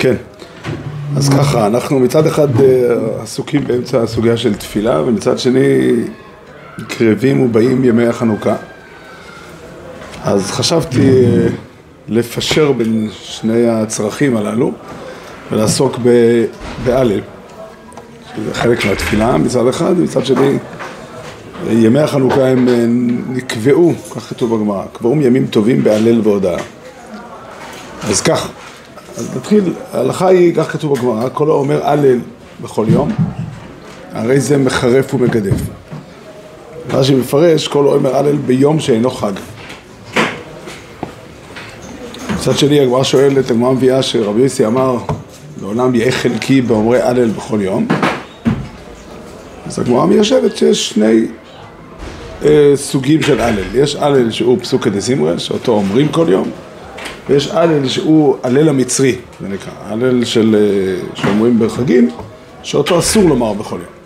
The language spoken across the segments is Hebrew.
כן. אז ככה, אנחנו מצד אחד אה, עסוקים באמצע הסוגיה של תפילה, ומצד שני קרבים ובאים ימי החנוכה. אז חשבתי אה, לפשר בין שני הצרכים הללו ולעסוק בהלל, שזה חלק מהתפילה מצד אחד, ומצד שני ימי החנוכה הם אה, נקבעו, כך כתוב בגמרא, קבעו ימים טובים בהלל והודאה. אז כך, אז נתחיל, ההלכה היא, כך כתוב בגמרא, כל האומר הלל בכל יום, הרי זה מחרף ומגדף. רש"י מפרש, כל האומר הלל ביום שאינו חג. מצד שני, הגמרא שואלת, הגמרא מביאה שרבי יוסי אמר, לעולם יהיה חלקי באומרי הלל בכל יום. אז הגמרא מיישבת שיש שני אה, סוגים של הלל. יש הלל שהוא פסוקא דזמרה, שאותו אומרים כל יום, ויש הלל שהוא הלל המצרי, זה נקרא, הלל של, אה, שאומרים בחגים, שאותו אסור לומר בכל יום.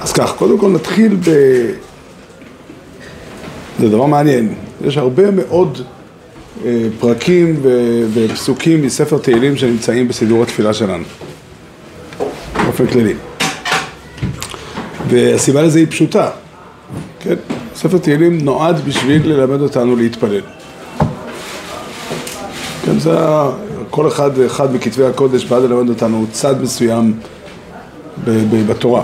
אז כך, קודם כל נתחיל ב... זה דבר מעניין, יש הרבה מאוד אה, פרקים ו... ופסוקים מספר תהילים שנמצאים בסידור התפילה שלנו, באופן כללי. והסיבה לזה היא פשוטה, כן? ספר תהילים נועד בשביל ללמד אותנו להתפלל. כן, זה כל אחד ואחד מכתבי הקודש בא ללמד אותנו צד מסוים בתורה,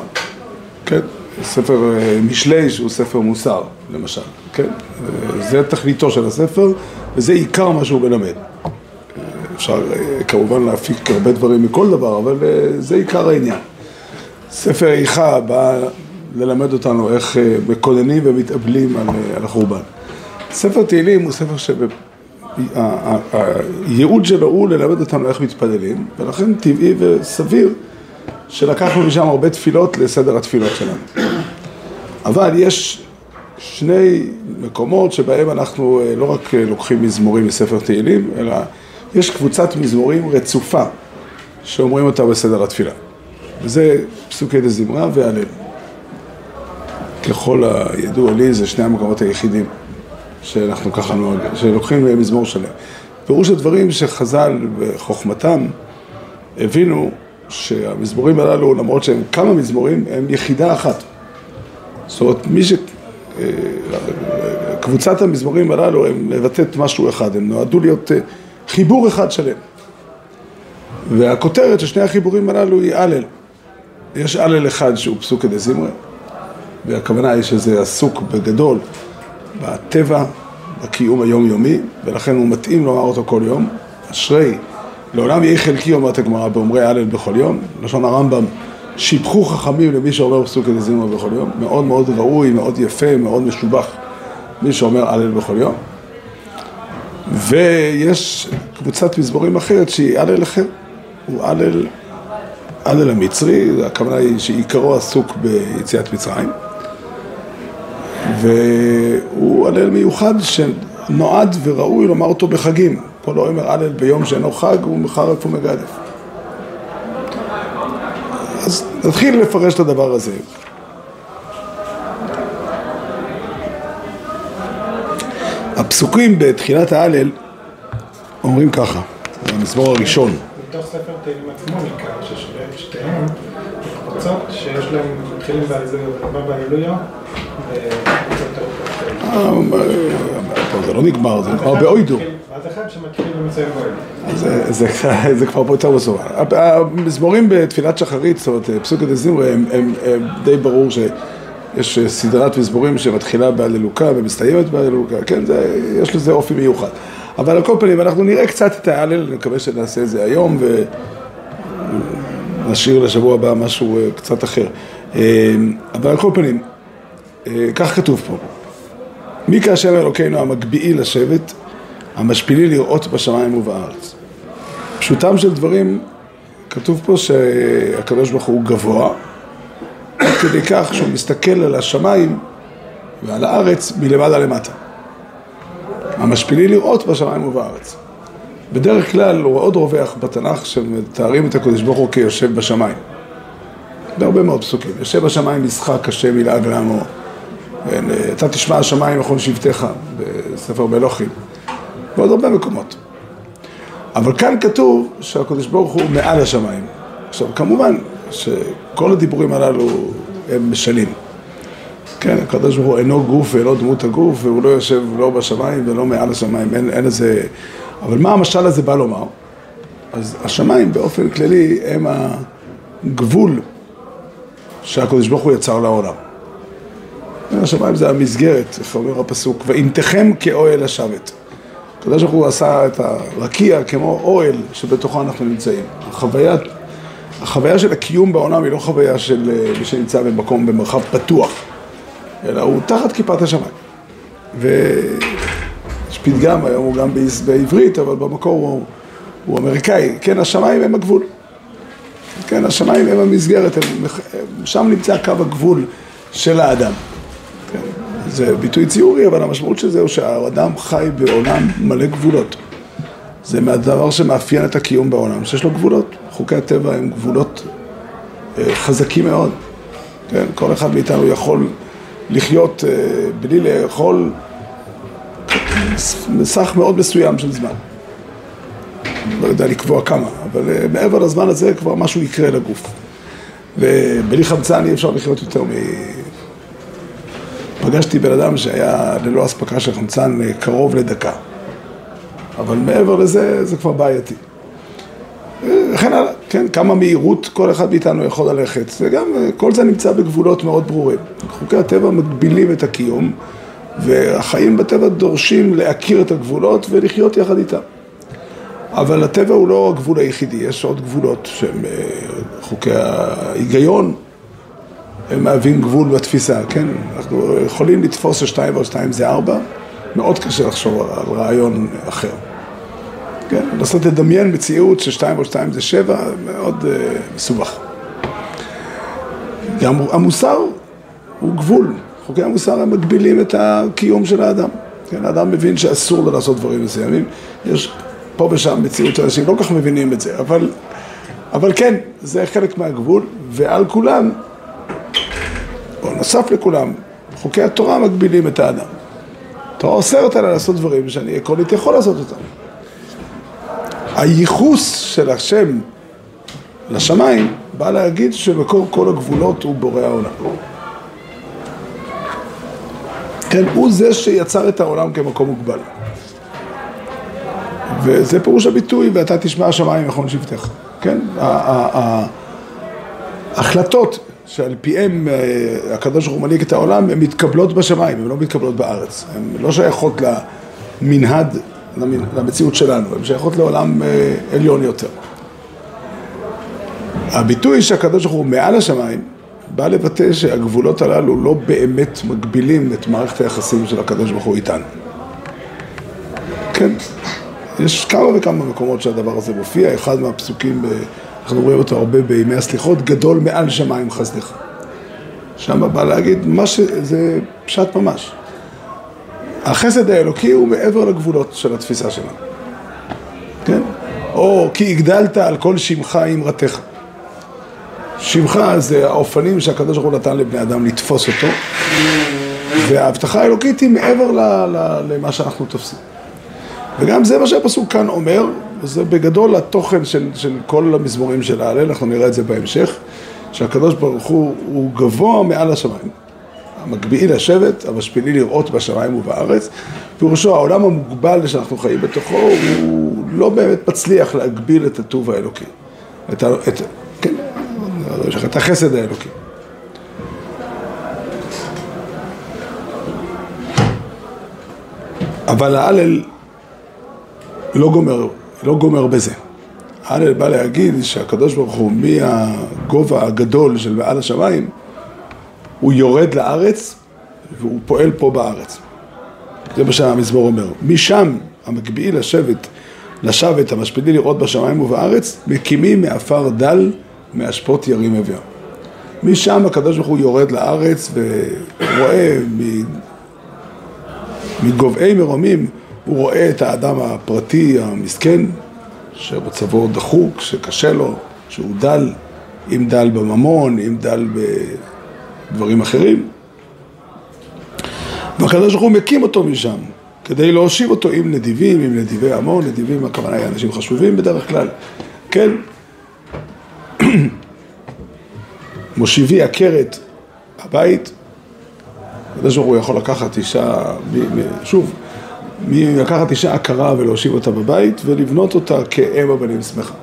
כן? ספר אה, משלי שהוא ספר מוסר, למשל, כן? זה תכליתו של הספר וזה עיקר מה שהוא מלמד. אפשר אה, כמובן להפיק הרבה דברים מכל דבר, אבל אה, זה עיקר העניין. ספר איכה בא ללמד אותנו איך מקוננים ומתאבלים על החורבן. ספר תהילים הוא ספר הייעוד שלו הוא ללמד אותנו איך מתפללים, ולכן טבעי וסביר שלקחנו משם הרבה תפילות לסדר התפילות שלנו. אבל יש שני מקומות שבהם אנחנו אה, לא רק אה, לוקחים מזמורים מספר תהילים, אלא יש קבוצת מזמורים רצופה שאומרים אותה בסדר התפילה. וזה פסוקי דזמרה והלל. ככל הידוע לי זה שני המקומות היחידים. שאנחנו ככה נוהג, שלוקחים מזמור שלם. פירוש הדברים שחז"ל בחוכמתם הבינו שהמזמורים הללו, למרות שהם כמה מזמורים, הם יחידה אחת. זאת אומרת, מי ש... אה, קבוצת המזמורים הללו הם מבטאת משהו אחד, הם נועדו להיות אה, חיבור אחד שלם. והכותרת של שני החיבורים הללו היא הלל. יש הלל אחד שהוא פסוקא דזמרה, והכוונה היא שזה עסוק בגדול בטבע, בקיום היומיומי, ולכן הוא מתאים לומר אותו כל יום. אשרי, לעולם יהי חלקי, אומרת הגמרא, באומרי הלל בכל יום. לשון הרמב"ם, שיבחו חכמים למי שאומר פסוק דזמרה בכל יום. מאוד מאוד ראוי, מאוד יפה, מאוד משובח, מי שאומר הלל בכל יום. ויש קבוצת מזמורים אחרת שהיא הלל אחר, הוא הלל, הלל המצרי, הכוונה היא שעיקרו עסוק ביציאת מצרים. והוא הלל מיוחד שנועד וראוי לומר אותו בחגים. כל האומר הלל ביום שאינו חג הוא מחרף ומגדף. אז נתחיל לפרש את הדבר הזה. הפסוקים בתחילת ההלל אומרים ככה, המזמור הראשון. מתוך ספר תהילים עצמו ניכר ששתיהם קבוצות שיש להם, מתחילים בהללויה אה, זה לא נגמר, זה נגמר באוידו. זה כבר פה יותר מסומן. המזמורים בתפילת שחרית, זאת אומרת, פסוקת דזמרה, הם די ברור שיש סדרת מזמורים שמתחילה בהללוקה ומסתיימת בהללוקה, כן, יש לזה אופי מיוחד. אבל על כל פנים, אנחנו נראה קצת את ההלל, אני מקווה שנעשה את זה היום ונשאיר לשבוע הבא משהו אה, קצת אחר. אה, אבל על כל פנים, כך כתוב פה. מי כאשר אלוקינו המגביעי לשבת, המשפילי לראות בשמיים ובארץ. פשוטם של דברים, כתוב פה שהקדוש ברוך הוא גבוה, עד כדי כך שהוא מסתכל על השמיים ועל הארץ מלמעלה למטה. המשפילי לראות בשמיים ובארץ. בדרך כלל הוא עוד רווח בתנ"ך שמתארים את הקדוש ברוך הוא כיושב בשמיים. בהרבה מאוד פסוקים. יושב בשמיים משחק השם ילעג לעמו. אתה תשמע השמיים וכל שבטיך בספר מלוכים, ועוד הרבה מקומות. אבל כאן כתוב שהקדוש ברוך הוא מעל השמיים. עכשיו, כמובן שכל הדיבורים הללו הם משלים. כן, הקדוש ברוך הוא אינו גוף ואינו דמות הגוף, והוא לא יושב לא בשמיים ולא מעל השמיים, אין, אין איזה... אבל מה המשל הזה בא לומר? אז השמיים באופן כללי הם הגבול שהקדוש ברוך הוא יצר לעולם. השמיים זה המסגרת, איך אומר הפסוק, ואימתכם כאוהל השבת. הקדוש ברוך הוא עשה את הרקיע כמו אוהל שבתוכו אנחנו נמצאים. החוויה, החוויה של הקיום בעולם היא לא חוויה של מי שנמצא במקום, במרחב פתוח, אלא הוא תחת כיפת השמיים. ויש פתגם, היום הוא גם בעברית, אבל במקור הוא, הוא אמריקאי. כן, השמיים הם הגבול. כן, השמיים הם המסגרת, הם, שם נמצא קו הגבול של האדם. זה ביטוי ציורי, אבל המשמעות של זה הוא שהאדם חי בעולם מלא גבולות. זה מהדבר שמאפיין את הקיום בעולם, שיש לו גבולות. חוקי הטבע הם גבולות אה, חזקים מאוד. כן, כל אחד מאיתנו יכול לחיות אה, בלי לאכול סך מאוד מסוים של זמן. לא יודע לקבוע כמה, אבל אה, מעבר לזמן הזה כבר משהו יקרה לגוף. ובלי חמצן אי אפשר לחיות יותר מ... פגשתי בן אדם שהיה ללא אספקה של חמצן אה, קרוב לדקה. אבל מעבר לזה, זה כבר בעייתי. וכן הלאה, כן, כמה מהירות כל אחד מאיתנו יכול ללכת, וגם כל זה נמצא בגבולות מאוד ברורים. חוקי הטבע מגבילים את הקיום, והחיים בטבע דורשים להכיר את הגבולות ולחיות יחד איתם. אבל הטבע הוא לא הגבול היחידי, יש עוד גבולות שהם חוקי ההיגיון, הם מהווים גבול בתפיסה, כן? אנחנו יכולים לתפוס ששתיים ועוד שתיים זה ארבע, מאוד קשה לחשוב על רעיון אחר. כן, לנסות לדמיין מציאות ששתיים ועוד שתיים זה שבע, מאוד uh, מסובך. גם המוסר הוא גבול, חוקי המוסר הם מגבילים את הקיום של האדם. כן, האדם מבין שאסור לו לעשות דברים מסוימים. יש פה ושם מציאות שאנשים לא כל כך מבינים את זה, אבל, אבל כן, זה חלק מהגבול, ועל כולם, או נוסף לכולם, חוקי התורה מגבילים את האדם. התורה אוסרת עליי לעשות דברים שאני עקרונית יכול לעשות אותם. הייחוס של השם לשמיים בא להגיד שמקור כל הגבולות הוא בורא העולם. כן, הוא זה שיצר את העולם כמקום מוגבל. וזה פירוש הביטוי, ואתה תשמע השמיים נכון שבטך. כן, ההחלטות שעל פיהם אה, הקדוש ברוך הוא מנהיג את העולם, הן מתקבלות בשמיים, הן לא מתקבלות בארץ. הן לא שייכות למנהד למציאות שלנו, הן שייכות לעולם אה, עליון יותר. הביטוי שהקדוש ברוך הוא מעל השמיים בא לבטא שהגבולות הללו לא באמת מגבילים את מערכת היחסים של הקדוש ברוך הוא איתנו. כן, יש כמה וכמה מקומות שהדבר הזה מופיע, אחד מהפסוקים, אנחנו רואים אותו הרבה בימי הסליחות, גדול מעל שמיים חסדך. שם בא להגיד, מה שזה פשט ממש. החסד האלוקי הוא מעבר לגבולות של התפיסה שלנו, כן? או כי הגדלת על כל שמך אמרתך. שמך זה האופנים שהקדוש ברוך הוא נתן לבני אדם לתפוס אותו, וההבטחה האלוקית היא מעבר למה שאנחנו תופסים. וגם זה מה שהפסוק כאן אומר, וזה בגדול התוכן של, של כל המזמורים של ההלל, אנחנו נראה את זה בהמשך, שהקדוש ברוך הוא הוא גבוה מעל השמיים. המגביעי לשבת, המשפילי לראות בשמיים ובארץ. פירושו, העולם המוגבל שאנחנו חיים בתוכו, הוא לא באמת מצליח להגביל את הטוב האלוקי. את ה... את, כן, את החסד האלוקי. אבל ההלל לא גומר, לא גומר בזה. ההלל בא להגיד שהקדוש ברוך הוא מהגובה הגדול של מעל השמיים הוא יורד לארץ והוא פועל פה בארץ. זה מה שהמזמור אומר. משם המקביעי לשבת, לשבת המשפילי לראות בשמיים ובארץ, מקימים מעפר דל, מאשפות ירים אביון. משם הקדוש ברוך הוא יורד לארץ ורואה מגובהי מרומים, הוא רואה את האדם הפרטי המסכן, שמצבו דחוק, שקשה לו, שהוא דל, אם דל בממון, אם דל בדברים אחרים. והקדוש ברוך הוא מקים אותו משם, כדי להושיב אותו עם נדיבים, עם נדיבי עמו, נדיבים הכוונה היא אנשים חשובים בדרך כלל, כן? מושיבי עקרת הבית, הקדוש ברוך הוא יכול לקחת אישה, שוב, לקחת אישה עקרה ולהושיב אותה בבית ולבנות אותה כאם הבנים שמחה.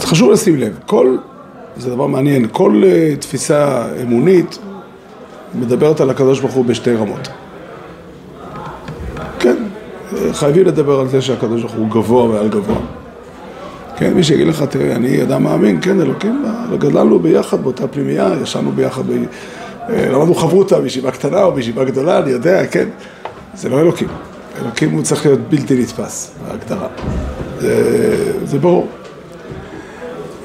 חשוב לשים לב, כל, זה דבר מעניין, כל uh, תפיסה אמונית מדברת על הקדוש ברוך הוא בשתי רמות. כן, חייבים לדבר על זה שהקדוש ברוך הוא גבוה מעל גבוה. כן, מי שיגיד לך, תראה, אני אדם מאמין, כן, אלוקים, גדלנו ביחד באותה פנימייה, ישבנו ביחד, ב... אה, למדנו חברותא בישיבה קטנה או בישיבה גדולה, אני יודע, כן, זה לא אלוקים. אלוקים הוא צריך להיות בלתי נתפס, בהגדרה. זה, זה ברור.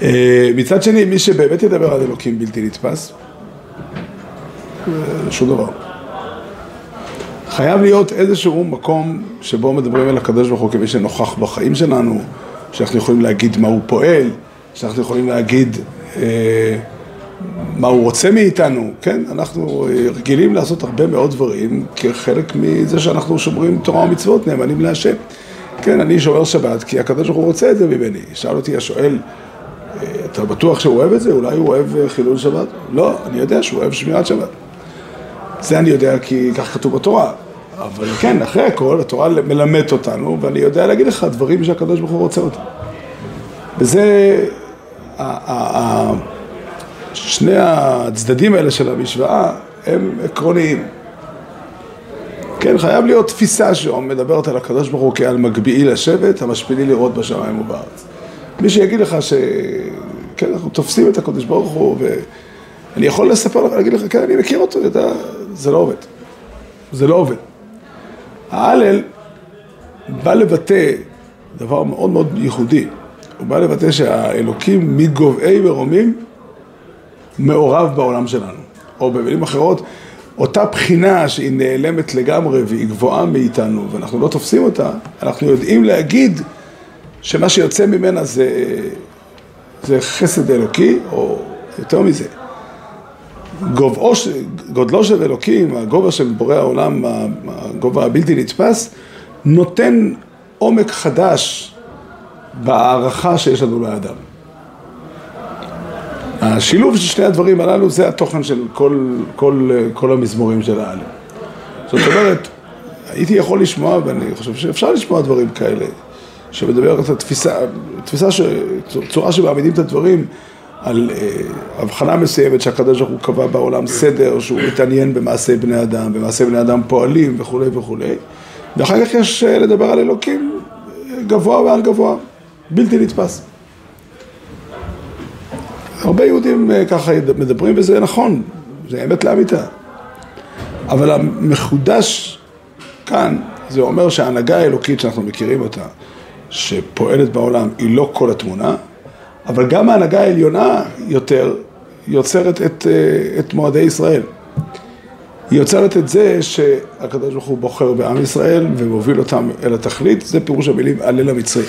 אה, מצד שני, מי שבאמת ידבר על אלוקים בלתי נתפס, אה, שום דבר. חייב להיות איזשהו מקום שבו מדברים על הקדוש ברוך הוא כמי שנוכח בחיים שלנו, שאנחנו יכולים להגיד מה הוא פועל, שאנחנו יכולים להגיד אה, מה הוא רוצה מאיתנו, כן? אנחנו אה, רגילים לעשות הרבה מאוד דברים כחלק מזה שאנחנו שומרים תורה ומצוות, נאמנים להשם. כן, אני שומר שבת כי הקדוש ברוך הוא רוצה את זה ממני. שאל אותי השואל, אה, אתה בטוח שהוא אוהב את זה? אולי הוא אוהב אה, חילול שבת? לא, אני יודע שהוא אוהב שמירת שבת. זה אני יודע כי כך כתוב בתורה. אבל כן, אחרי הכל, התורה מלמדת אותנו, ואני יודע להגיד לך דברים שהקדוש ברוך הוא רוצה אותם. וזה, שני הצדדים האלה של המשוואה הם עקרוניים. כן, חייב להיות תפיסה שמדברת על הקדוש ברוך הוא כעל מגביעי לשבת, המשפילי לראות בשמיים ובארץ. מי שיגיד לך ש... כן, אנחנו תופסים את הקדוש ברוך הוא, ואני יכול לספר לך, להגיד לך, כן, אני מכיר אותו, יודע, זה לא עובד. זה לא עובד. ההלל בא לבטא דבר מאוד מאוד ייחודי. הוא בא לבטא שהאלוקים מגובהי מרומים מעורב בעולם שלנו. או במילים אחרות, אותה בחינה שהיא נעלמת לגמרי והיא גבוהה מאיתנו ואנחנו לא תופסים אותה, אנחנו יודעים להגיד שמה שיוצא ממנה זה, זה חסד אלוקי, או יותר מזה, גובהו, גודלו של אלוקים, הגובה של בורא העולם, הגובה הבלתי נתפס, נותן עומק חדש בהערכה שיש לנו לאדם. השילוב של שני הדברים הללו זה התוכן של כל, כל, כל המזמורים של העלם. זאת אומרת, הייתי יכול לשמוע, ואני חושב שאפשר לשמוע דברים כאלה, שמדבר על התפיסה, תפיסה, ש, צורה שמעמידים את הדברים על אה, הבחנה מסוימת שהקדוש ברוך הוא קבע בעולם סדר, שהוא מתעניין במעשי בני אדם, במעשי בני אדם פועלים וכולי וכולי, ואחר כך יש אה, לדבר על אלוקים אה, גבוה ועל גבוה, בלתי נתפס. הרבה יהודים ככה מדברים וזה נכון, זה אמת לאמיתה. אבל המחודש כאן, זה אומר שההנהגה האלוקית שאנחנו מכירים אותה, שפועלת בעולם, היא לא כל התמונה, אבל גם ההנהגה העליונה יותר יוצרת את, אה, את מועדי ישראל. היא יוצרת את זה שהקדוש ברוך הוא בוחר בעם ישראל ומוביל אותם אל התכלית, זה פירוש המילים הלל המצרי.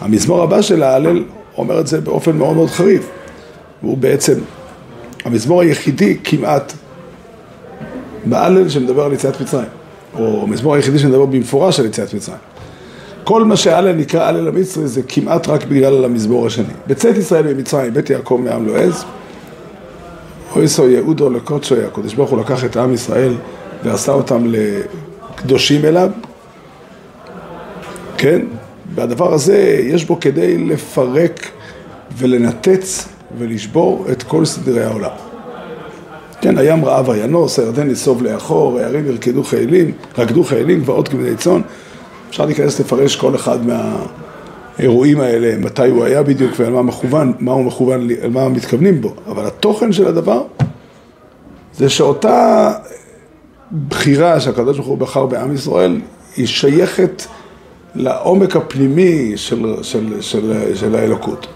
המזמור הבא של ההלל אומר את זה באופן מאוד מאוד חריף. הוא בעצם המזמור היחידי כמעט בהלל שמדבר על יציאת מצרים, או המזמור היחידי שמדבר במפורש על יציאת מצרים. כל מה שהלל נקרא הלל המצרי זה כמעט רק בגלל המזמור השני. בצאת ישראל ממצרים, בית יעקב מעם לועז, אויסו יהודו לקודשוי, הקדוש ברוך הוא לקח את עם ישראל ועשה אותם לקדושים אליו, כן? והדבר הזה יש בו כדי לפרק ולנתץ ולשבור את כל סדרי העולם. כן, הים רעב וינוס, הירדן נסוב לאחור, הערים ירקדו חיילים, רקדו חיילים, גבעות כבדי צאן. אפשר להיכנס לפרש כל אחד מהאירועים האלה, מתי הוא היה בדיוק ועל מה מכוון, מה הוא מכוון, על מה מתכוונים בו, אבל התוכן של הדבר זה שאותה בחירה שהקדוש ברוך הוא בחר בעם ישראל, היא שייכת לעומק הפנימי של, של, של, של האלוקות.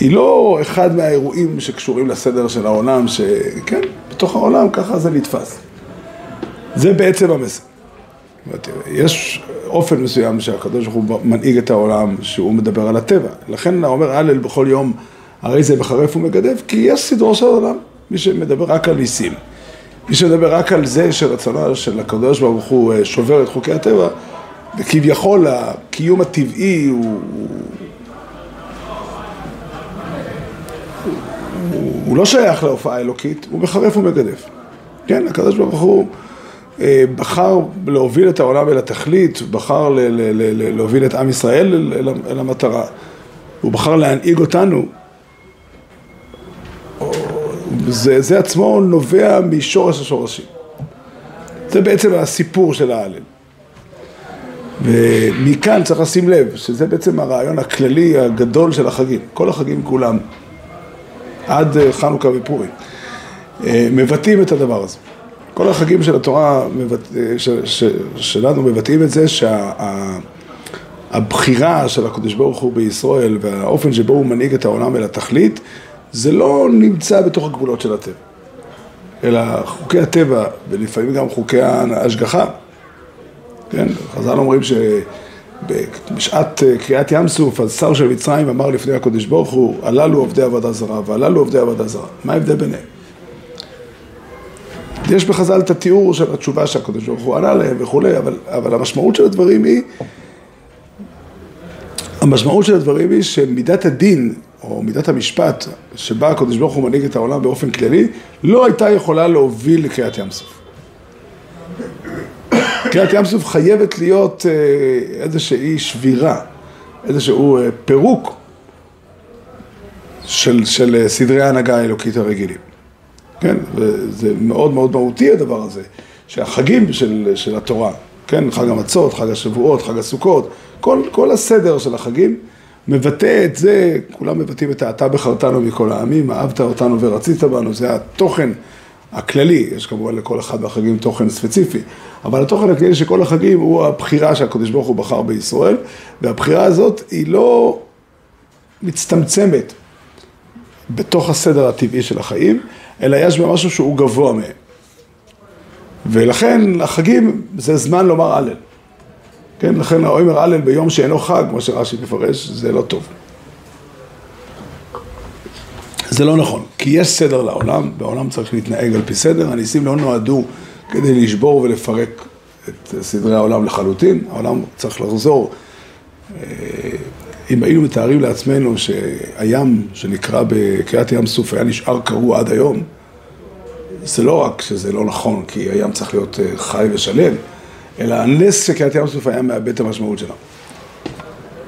היא לא אחד מהאירועים שקשורים לסדר של העולם, שכן, בתוך העולם ככה זה נתפס. זה בעצם המסר. יש אופן מסוים שהקדוש ברוך הוא מנהיג את העולם, שהוא מדבר על הטבע. לכן אומר הלל בכל יום, הרי זה מחרף ומגדף, כי יש סדרו של עולם, מי שמדבר רק על ניסים. מי שמדבר רק על זה שרצונו של הקדוש ברוך הוא אה, שובר את חוקי הטבע, וכביכול הקיום הטבעי הוא, הוא, לא שייך להופעה האלוקית, הוא מחרף ומגדף. כן, הקדוש ברוך הוא אה, בחר להוביל את העולם אל התכלית, בחר ל- ל- ל- להוביל את עם ישראל אל, אל, אל המטרה. הוא בחר להנהיג אותנו. זה, זה עצמו נובע משורש השורשים. זה בעצם הסיפור של ההלל. ומכאן צריך לשים לב שזה בעצם הרעיון הכללי הגדול של החגים, כל החגים כולם, עד אה, חנוכה ופורים, אה, מבטאים את הדבר הזה. כל החגים של התורה. אה, ש... ש... שלנו מבטאים את זה שהבחירה שה... של הקדוש ברוך הוא בישראל והאופן שבו הוא מנהיג את העולם אל התכלית זה לא נמצא בתוך הגבולות של הטבע, אלא חוקי הטבע ולפעמים גם חוקי ההשגחה כן, חז"ל אומרים שבשעת אה, קריאת ים סוף, אז שר של מצרים אמר לפני הקודש ברוך הוא, הללו עובדי עבודה זרה והללו עובדי עבודה זרה. מה ההבדל ביניהם? יש בחז"ל את התיאור של התשובה שהקודש ברוך הוא ענה להם וכולי, אבל, אבל המשמעות של הדברים היא, המשמעות של הדברים היא שמידת הדין, או מידת המשפט, שבה הקודש ברוך הוא מנהיג את העולם באופן כללי, לא הייתה יכולה להוביל לקריאת ים סוף. קריאת ים סוף חייבת להיות אה, איזושהי שבירה, איזשהו אה, פירוק של, של אה, סדרי ההנהגה האלוקית הרגילים. כן, וזה מאוד מאוד מהותי הדבר הזה, שהחגים של, של התורה, כן, חג המצות, חג השבועות, חג הסוכות, כל, כל הסדר של החגים מבטא את זה, כולם מבטאים את האתה בחרתנו מכל העמים, אהבת אותנו ורצית בנו, זה התוכן הכללי, יש כמובן לכל אחד מהחגים תוכן ספציפי, אבל התוכן הכללי של כל החגים הוא הבחירה שהקדוש ברוך הוא בחר בישראל, והבחירה הזאת היא לא מצטמצמת בתוך הסדר הטבעי של החיים, אלא יש בה משהו שהוא גבוה מהם. ולכן החגים זה זמן לומר הלל. כן, לכן האומר הלל ביום שאינו חג, כמו שרש"י מפרש, זה לא טוב. זה לא נכון, כי יש סדר לעולם, והעולם צריך להתנהג על פי סדר, הניסים לא נועדו כדי לשבור ולפרק את סדרי העולם לחלוטין, העולם צריך לחזור. אה, אם היינו מתארים לעצמנו שהים שנקרא בקריאת ים סוף היה נשאר קרוע עד היום, זה לא רק שזה לא נכון, כי הים צריך להיות אה, חי ושלם, אלא הנס שקריאת ים סוף היה מאבד את המשמעות שלו.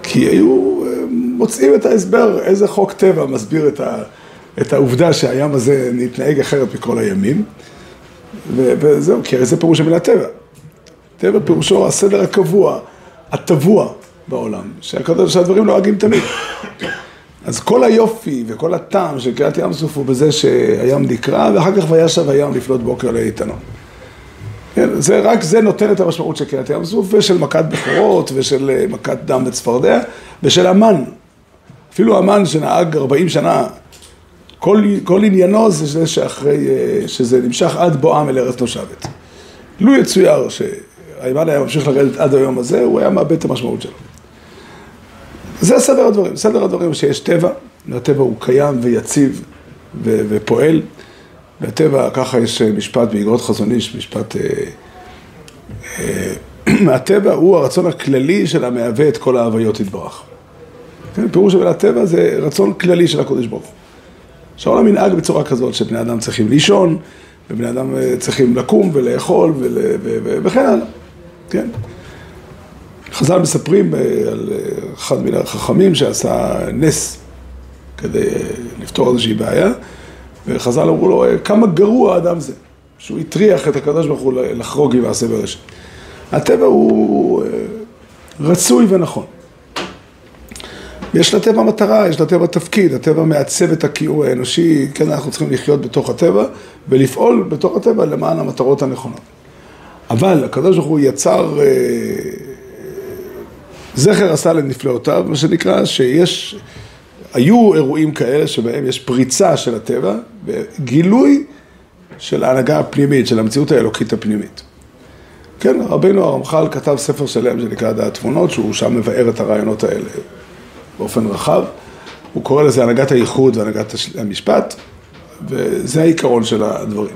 כי היו אה, מוצאים את ההסבר, איזה חוק טבע מסביר את, ה, את העובדה שהים הזה נתנהג אחרת מכל הימים, וזהו, כי הרי זה פירוש המילה טבע. טבע פירושו הסדר הקבוע, הטבוע בעולם, שהקדוש, שהדברים נוהגים תמיד. אז כל היופי וכל הטעם של קריאת ים סוף הוא בזה שהים נקרע, ואחר כך וישב הים לפנות בוקר לאיתנו. כן, זה, רק זה נותן את המשמעות של קריאת ים סוף, ושל מכת בכורות, ושל אה, מכת דם וצפרדע, ושל המן. אפילו המן שנהג 40 שנה, כל, כל עניינו זה זה שאחרי, אה, שזה נמשך עד בואם אל ארץ נושבת. לו יצויר שהימן היה ממשיך לרדת עד היום הזה, הוא היה מאבד את המשמעות שלו. זה סדר הדברים, סדר הדברים שיש טבע, והטבע הוא קיים ויציב ו- ופועל, והטבע, ככה יש משפט באגרות חזון איש, משפט... אה, אה, הטבע הוא הרצון הכללי של המהווה את כל ההוויות יתברך. כן, פירוש של הטבע זה רצון כללי של הקודש ברוך הוא. שהעולם ינהג בצורה כזאת שבני אדם צריכים לישון, ובני אדם אה, צריכים לקום ולאכול ול... וכן הלאה, כן. חז"ל מספרים אה, על אה, אחד מן החכמים שעשה נס כדי לפתור איזושהי בעיה, וחז"ל אמרו לו, כמה גרוע האדם זה, שהוא הטריח את הקדוש ברוך הוא לחרוג עם מעשה בראשית. הטבע הוא רצוי ונכון. יש לטבע מטרה, יש לטבע תפקיד, הטבע מעצב את הקיום האנושי, כן, אנחנו צריכים לחיות בתוך הטבע ולפעול בתוך הטבע למען המטרות הנכונות. אבל הקדוש ברוך הוא יצר זכר עשה לנפלאותיו, מה שנקרא שיש, היו אירועים כאלה שבהם יש פריצה של הטבע וגילוי של ההנהגה הפנימית, של המציאות האלוקית הפנימית. כן, רבינו הרמח"ל כתב ספר שלם שנקרא דעת תמונות, שהוא שם מבאר את הרעיונות האלה באופן רחב. הוא קורא לזה הנהגת הייחוד והנהגת המשפט, וזה העיקרון של הדברים.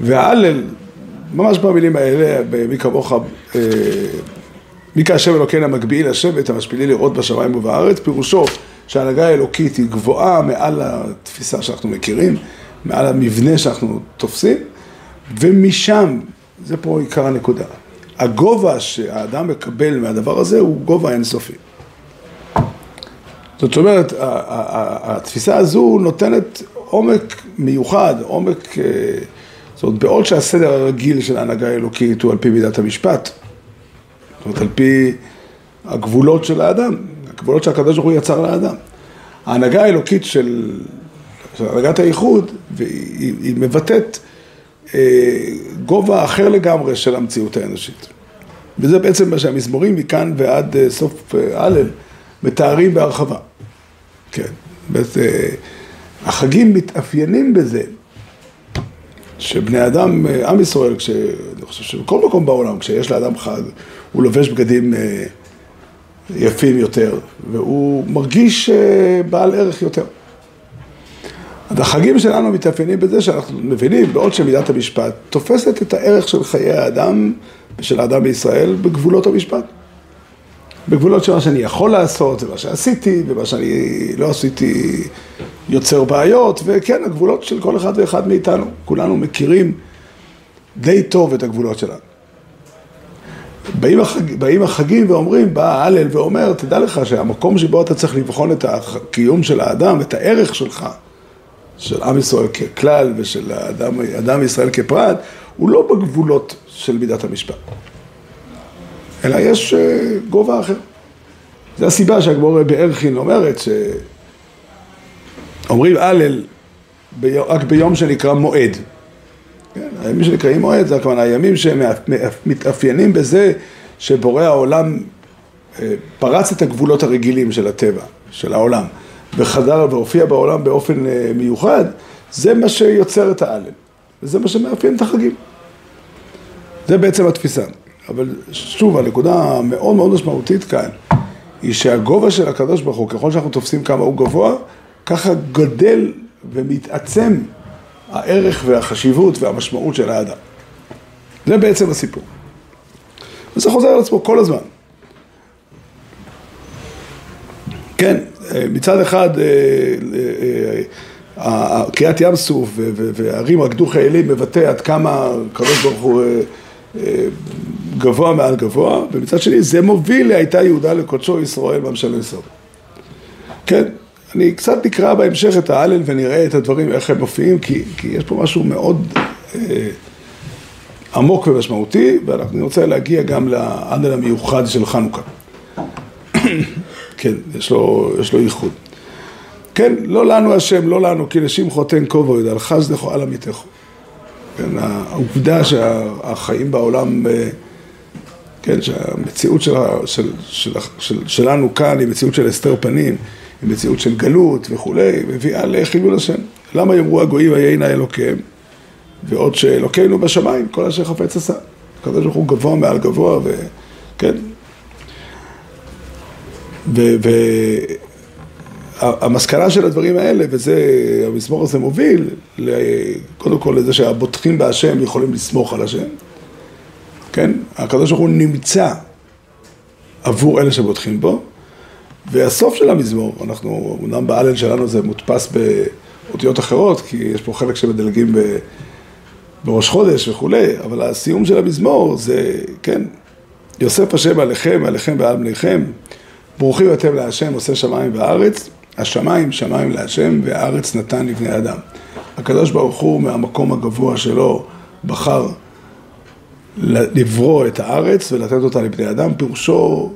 וההלל, ממש במילים האלה, מי כמוך, אה, מי כהשם אלוקינו המגביל לשבת, המשפילי לראות בשמיים ובארץ, פירושו שההנהגה האלוקית היא גבוהה מעל התפיסה שאנחנו מכירים, מעל המבנה שאנחנו תופסים, ומשם, זה פה עיקר הנקודה, הגובה שהאדם מקבל מהדבר הזה הוא גובה אינסופי. זאת אומרת, התפיסה הזו נותנת עומק מיוחד, עומק, אה, זאת אומרת, בעוד שהסדר הרגיל של ההנהגה האלוקית הוא על פי מידת המשפט, זאת אומרת, על פי הגבולות של האדם, הגבולות שהקדוש ברוך הוא יצר לאדם. ההנהגה האלוקית של, של הנהגת האיחוד, היא, מבטאת אה, גובה אחר לגמרי של המציאות האנושית. וזה בעצם מה שהמזמורים מכאן ועד אה, סוף הלל מתארים בהרחבה. כן, באמת, אה, החגים מתאפיינים בזה שבני אדם, אה, עם ישראל, כש... אני חושב שבכל מקום בעולם, כשיש לאדם חג, הוא לובש בגדים אה, יפים יותר, והוא מרגיש בעל ערך יותר. אז החגים שלנו מתאפיינים בזה שאנחנו מבינים, בעוד שמידת המשפט תופסת את הערך של חיי האדם ושל האדם בישראל בגבולות המשפט. בגבולות של מה שאני יכול לעשות, ומה שעשיתי, ומה שאני לא עשיתי יוצר בעיות, וכן, הגבולות של כל אחד ואחד מאיתנו. כולנו מכירים די טוב את הגבולות שלנו. באים, החג, באים החגים ואומרים, בא הלל ואומר, תדע לך שהמקום שבו אתה צריך לבחון את הקיום של האדם, את הערך שלך, של עם ישראל ככלל ושל אדם, אדם ישראל כפרט, הוא לא בגבולות של מידת המשפט. אלא יש אה, גובה אחר. זו הסיבה שהגמור בערכין אומרת שאומרים הלל רק ביום שנקרא מועד. כן, הימים שנקראים מועד זה הכוונה הימים שמתאפיינים בזה שבורא העולם אה, פרץ את הגבולות הרגילים של הטבע, של העולם, וחדר והופיע בעולם באופן אה, מיוחד, זה מה שיוצר את ההלל, וזה מה שמאפיין את החגים. זה בעצם התפיסה. אבל שוב, הנקודה המאוד מאוד משמעותית כאן, היא שהגובה של הקדוש ברוך הוא, ככל שאנחנו תופסים כמה הוא גבוה, ככה גדל ומתעצם הערך והחשיבות והמשמעות של האדם. זה בעצם הסיפור. וזה חוזר על עצמו כל הזמן. כן, מצד אחד אה, אה, אה, קריאת ים סוף והערים רקדו חיילים מבטא עד כמה הקדוש ברוך הוא גבוה מעל גבוה, ומצד שני זה מוביל להייתה יהודה לקודשו ישראל במשל ישראל. כן, אני קצת נקרא בהמשך את ההלל ונראה את הדברים, איך הם מופיעים, כי, כי יש פה משהו מאוד אה, עמוק ומשמעותי, ואני רוצה להגיע גם להלל המיוחד של חנוכה. כן, יש לו, יש לו ייחוד. כן, לא לנו השם, לא לנו, כי לשמחו תן כובו, ידע, חסדכו על עמיתךו. כן, העובדה שהחיים בעולם, אה, כן, שהמציאות של, של, של, של, שלנו כאן היא מציאות של הסתר פנים, היא מציאות של גלות וכולי, מביאה לחילול השם. למה יאמרו הגויים היינה אלוקיהם, ועוד שאלוקינו בשמיים, כל אשר חפץ עשה. הקדוש ברוך הוא גבוה מעל גבוה, וכן. והמסקנה של הדברים האלה, וזה, המזמור הזה מוביל, קודם כל לזה שהבוטחים בהשם יכולים לסמוך על השם. כן? הקדוש ברוך הוא נמצא עבור אלה שבוטחים בו, והסוף של המזמור, אנחנו, אמנם בהלל שלנו זה מודפס באותיות אחרות, כי יש פה חלק שמדלגים ב, בראש חודש וכולי, אבל הסיום של המזמור זה, כן, יוסף השם עליכם, עליכם ועל בניכם, ברוכים אתם להשם עושה שמיים וארץ, השמיים שמיים להשם והארץ נתן לבני אדם. הקדוש ברוך הוא מהמקום הגבוה שלו בחר לברוא את הארץ ולתת אותה לבני אדם, פירושו,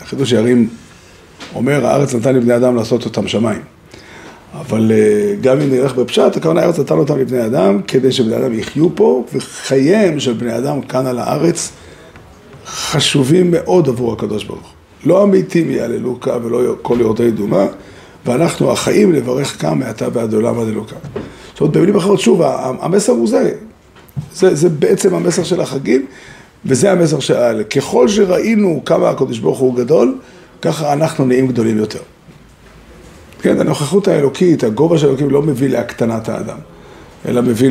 החידוש ירים אומר, הארץ נתן לבני אדם לעשות אותם שמיים. אבל אה, גם אם נלך בפשט, הכוונה הארץ נתן אותם לבני אדם כדי שבני אדם יחיו פה, וחייהם של בני אדם כאן על הארץ חשובים מאוד עבור הקדוש ברוך הוא. לא המתים יעללו כאן ולא כל יורדי דומה, ואנחנו החיים לברך כאן מעתה ועד עולם עד אלוקם. זאת אומרת, במילים אחרות, שוב, המסר הוא זה. זה, זה בעצם המסר של החגים, וזה המסר של... ככל שראינו כמה הקדוש ברוך הוא גדול, ככה אנחנו נהיים גדולים יותר. כן, הנוכחות האלוקית, הגובה של האלוקים לא מביא להקטנת האדם. אלא מביא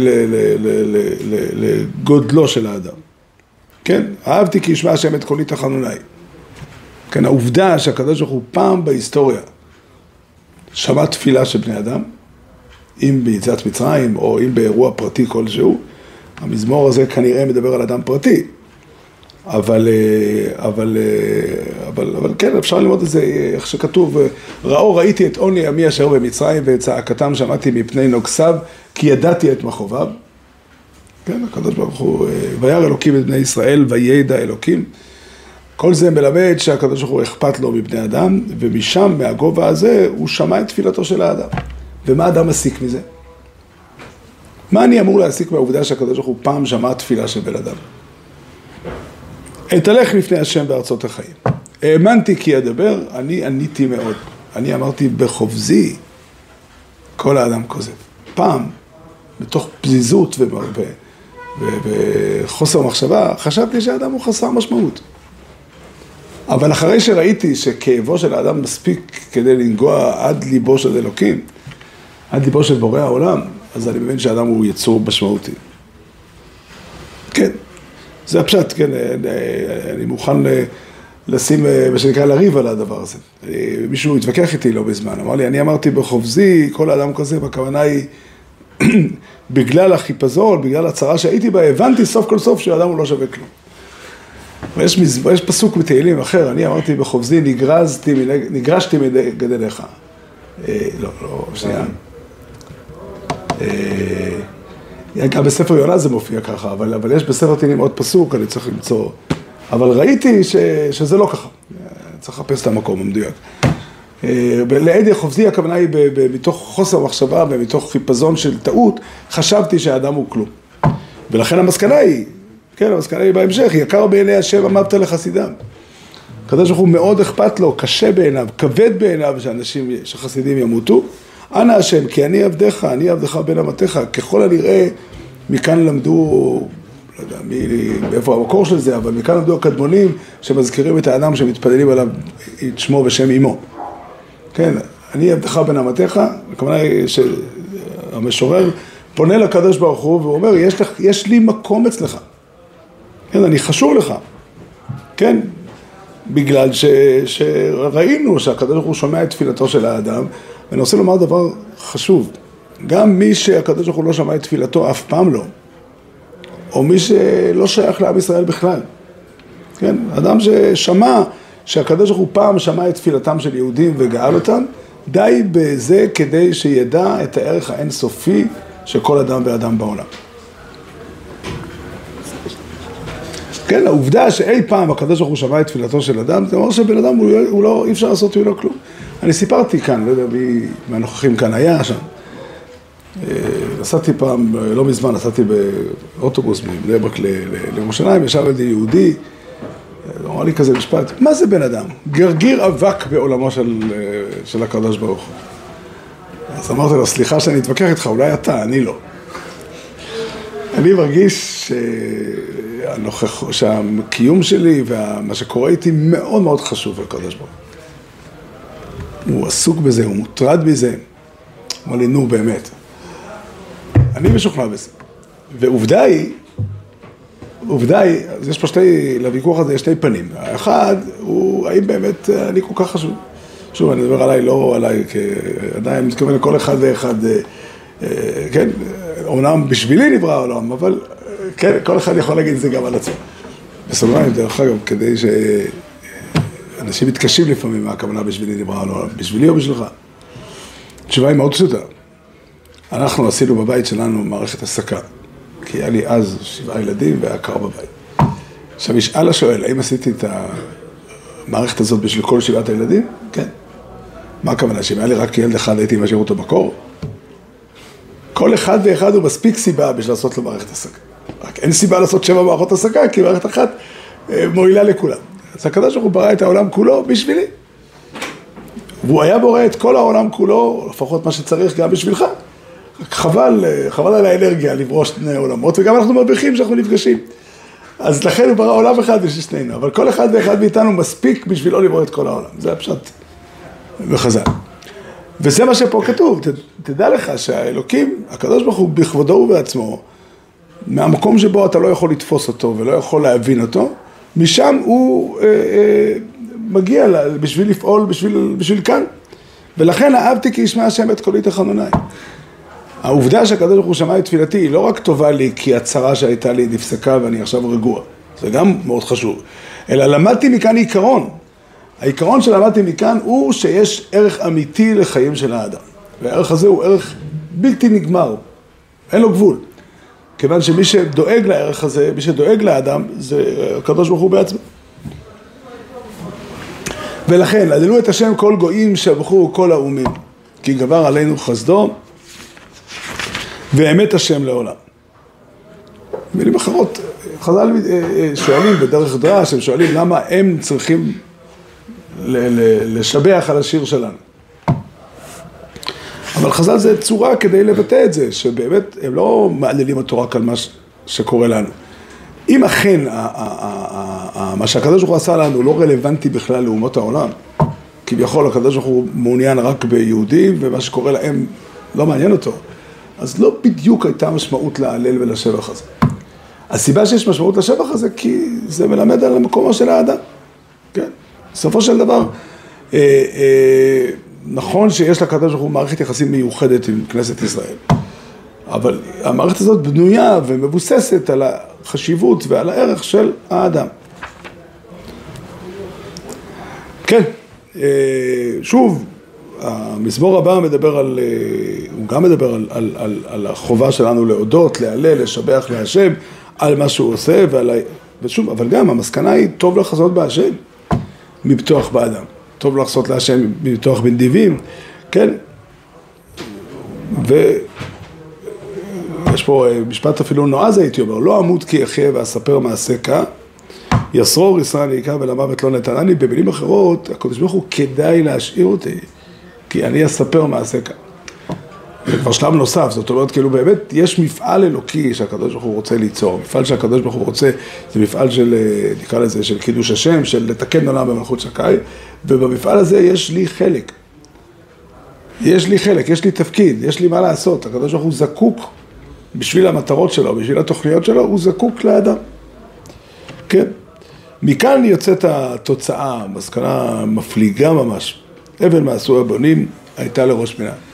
לגודלו של האדם. כן, אהבתי כי ישמע השם את קולי תחנוני. כן, העובדה שהקדוש ברוך הוא פעם בהיסטוריה שמע תפילה של בני אדם, אם ביציאת מצרים או אם באירוע פרטי כלשהו, המזמור הזה כנראה מדבר על אדם פרטי, אבל, אה, אבל, אה, אבל, אבל כן, אפשר ללמוד את זה, איך שכתוב, ראו ראיתי את עוני עמי אשר במצרים ואת צעקתם שמעתי מפני נוגסיו, כי ידעתי את מכאוביו. כן, הקדוש ברוך הוא, אה, וירא אלוקים את בני ישראל וידע אלוקים. כל זה מלמד שהקדוש ברוך הוא אכפת לו מבני אדם, ומשם, מהגובה הזה, הוא שמע את תפילתו של האדם. ומה אדם מסיק מזה? מה אני אמור להסיק מהעובדה שהקדוש ברוך הוא פעם שמע תפילה של בן אדם? אתהלך לפני השם בארצות החיים. האמנתי כי אדבר, אני עניתי מאוד. אני אמרתי בחובזי, כל האדם כוזב. פעם, בתוך פזיזות וחוסר מחשבה, חשבתי שהאדם הוא חסר משמעות. אבל אחרי שראיתי שכאבו של האדם מספיק כדי לנגוע עד ליבו של אלוקים, עד ליבו של בורא העולם, אז אני מבין שהאדם הוא יצור משמעותי. כן, זה הפשט, כן, אה, אה, אני מוכן אה, לשים, מה שנקרא, לריב על הדבר הזה. מישהו התווכח איתי לא בזמן, אמר לי, אני אמרתי בחובזי, כל האדם כזה, בכוונה היא, בגלל החיפזון, בגלל הצרה שהייתי בה, הבנתי סוף כל סוף שהאדם הוא לא שווה כלום. יש, יש פסוק בתהילים אחר, אני אמרתי בחובזי, נגרזתי, נגרשתי מגדליך. לא, לא, שנייה. גם בספר יונה זה מופיע ככה, אבל, אבל יש בספר תהילים עוד פסוק, אני צריך למצוא. אבל ראיתי ש, שזה לא ככה, צריך לחפש את המקום המדויק. אה, לעדי חובזי הכוונה היא מתוך חוסר מחשבה ומתוך חיפזון של טעות, חשבתי שהאדם הוא כלום. ולכן המסקנה היא, כן, המסקנה היא בהמשך, יקר בעיני השם אמרת לחסידם. הקדוש ברוך הוא מאוד אכפת לו, קשה בעיניו, כבד בעיניו שאנשים, שחסידים ימותו. אנא השם, כי אני עבדיך, אני עבדך בין אמתיך, ככל הנראה מכאן למדו, לא יודע מי, מאיפה המקור של זה, אבל מכאן למדו הקדמונים שמזכירים את האדם שמתפללים עליו את שמו ושם אמו. כן, אני עבדך בין אמתיך, הכוונה היא שהמשורר פונה לקדוש ברוך הוא ואומר, יש, לך, יש לי מקום אצלך. כן, אני חשוב לך. כן, בגלל ש, שראינו שהקדוש ברוך הוא שומע את תפילתו של האדם, ואני רוצה לומר דבר חשוב, גם מי שהקדוש ברוך הוא לא שמע את תפילתו, אף פעם לא, או מי שלא שייך לעם ישראל בכלל, כן, אדם ששמע שהקדוש ברוך הוא פעם שמע את תפילתם של יהודים וגאל אותם, די בזה כדי שידע את הערך האינסופי של כל אדם ואדם בעולם. כן, העובדה שאי פעם הקדוש ברוך הוא שמע את תפילתו של אדם, זה אומר שבן אדם הוא, הוא לא, אי אפשר לעשות ממנו כלום. אני סיפרתי כאן, לא יודע מי מהנוכחים כאן היה שם. אה, נסעתי פעם, לא מזמן, נסעתי באוטובוס מבני ברק לירושלים, ישב ידי יהודי, אמר לי כזה משפט, מה זה בן אדם? גרגיר אבק בעולמו של, אה, של הקדוש ברוך הוא. אז אמרתי לו, סליחה שאני אתווכח איתך, אולי אתה, אני לא. אני מרגיש שהנוכח, שהקיום שלי ומה שקורה איתי מאוד מאוד חשוב לקדוש ברוך הוא. הוא עסוק בזה, הוא מוטרד בזה. אמר לי, נו באמת. אני משוכנע בזה. ועובדה היא, עובדה היא, אז יש פה שתי, לוויכוח הזה יש שתי פנים. האחד הוא, האם באמת אני כל כך חשוב? שוב, אני מדבר עליי, לא עליי, כי עדיין מתכוון לכל אחד ואחד, אה, אה, כן, אומנם בשבילי נברא העולם, אבל כן, כל אחד יכול להגיד את זה גם על עצמו. בסוגריים, דרך אגב, כדי שאנשים מתקשים לפעמים מה הכוונה בשבילי נברא העולם, בשבילי או בשבילך? התשובה היא מאוד פשוטה. אנחנו עשינו בבית שלנו מערכת הסקה, כי היה לי אז שבעה ילדים והיה קר בבית. עכשיו ישאל השואל, האם עשיתי את המערכת הזאת בשביל כל שבעת הילדים? כן. מה הכוונה, שאם היה לי רק ילד אחד הייתי משאיר אותו בקור? כל אחד ואחד הוא מספיק סיבה בשביל לעשות לו מערכת השגה. רק אין סיבה לעשות שבע מערכות השגה, כי מערכת אחת אה, מועילה לכולם. אז הקדוש ברוך הוא ברא את העולם כולו בשבילי. והוא היה בורא את כל העולם כולו, לפחות מה שצריך גם בשבילך. חבל, אה, חבל על האנרגיה לברוא שני עולמות, וגם אנחנו מרוויחים שאנחנו נפגשים. אז לכן הוא ברא עולם אחד בשביל שנינו, אבל כל אחד ואחד מאיתנו מספיק בשביל לא לברוא את כל העולם. זה הפשט בחז"ל. וזה מה שפה כתוב, ת, תדע לך שהאלוקים, הקדוש ברוך הוא בכבודו ובעצמו, מהמקום שבו אתה לא יכול לתפוס אותו ולא יכול להבין אותו, משם הוא אה, אה, מגיע לה, בשביל לפעול, בשביל, בשביל כאן. ולכן אהבתי כי ישמע השם את קולי תחנוני. העובדה שהקדוש ברוך הוא שמע את תפילתי היא לא רק טובה לי כי הצרה שהייתה לי נפסקה ואני עכשיו רגוע, זה גם מאוד חשוב, אלא למדתי מכאן עיקרון. העיקרון שלמדתי מכאן הוא שיש ערך אמיתי לחיים של האדם. והערך הזה הוא ערך בלתי נגמר, אין לו גבול. כיוון שמי שדואג לערך הזה, מי שדואג לאדם, זה הקדוש ברוך הוא בעצמו. ולכן, הללו את השם כל גויים שבחו כל האומים, כי גבר עלינו חסדו ואמת השם לעולם. במילים אחרות, חז"ל אה, אה, שואלים בדרך דרש, הם שואלים למה הם צריכים לשבח על השיר שלנו. אבל חז"ל זה צורה כדי לבטא את זה, שבאמת הם לא מעללים אותו רק על מה שקורה לנו. אם אכן מה שהקדוש ברוך הוא עשה לנו לא רלוונטי בכלל לאומות העולם, כביכול הקדוש ברוך הוא מעוניין רק ביהודים ומה שקורה להם לא מעניין אותו, אז לא בדיוק הייתה משמעות להלל ולשבח הזה. הסיבה שיש משמעות לשבח הזה כי זה מלמד על מקומו של האדם, כן? בסופו של דבר, אה, אה, נכון שיש לקדוש ברוך הוא מערכת יחסים מיוחדת עם כנסת ישראל, אבל המערכת הזאת בנויה ומבוססת על החשיבות ועל הערך של האדם. כן, אה, שוב, המזמור הבא מדבר על, הוא גם מדבר על, על, על, על החובה שלנו להודות, להלל, לשבח להשם על מה שהוא עושה, ועל, ושוב, אבל גם המסקנה היא טוב לחזות בהשם. מבטוח באדם. טוב לחסות להשם מבטוח בנדיבים, כן? ויש פה אה, משפט אפילו נועז הייתי אומר, לא אמות כי אחיה ואספר מעשה כה, יסרור ישראל יקרא ולמוות לא נתנני, במילים אחרות, הקדוש ברוך הוא כדאי להשאיר אותי, כי אני אספר מעשה כה. זה כבר שלב נוסף, זאת אומרת, כאילו באמת יש מפעל אלוקי שהקדוש ברוך הוא רוצה ליצור, מפעל שהקדוש ברוך הוא רוצה, זה מפעל של, אה, נקרא לזה, של קידוש השם, של לתקן עולם במלכות שקאי, ובמפעל הזה יש לי חלק. יש לי חלק, יש לי תפקיד, יש לי מה לעשות, הקדוש ברוך הוא זקוק בשביל המטרות שלו, בשביל התוכניות שלו, הוא זקוק לאדם. כן. מכאן יוצאת התוצאה, מסקנה מפליגה ממש. אבן מעשו הבונים הייתה לראש מינהל.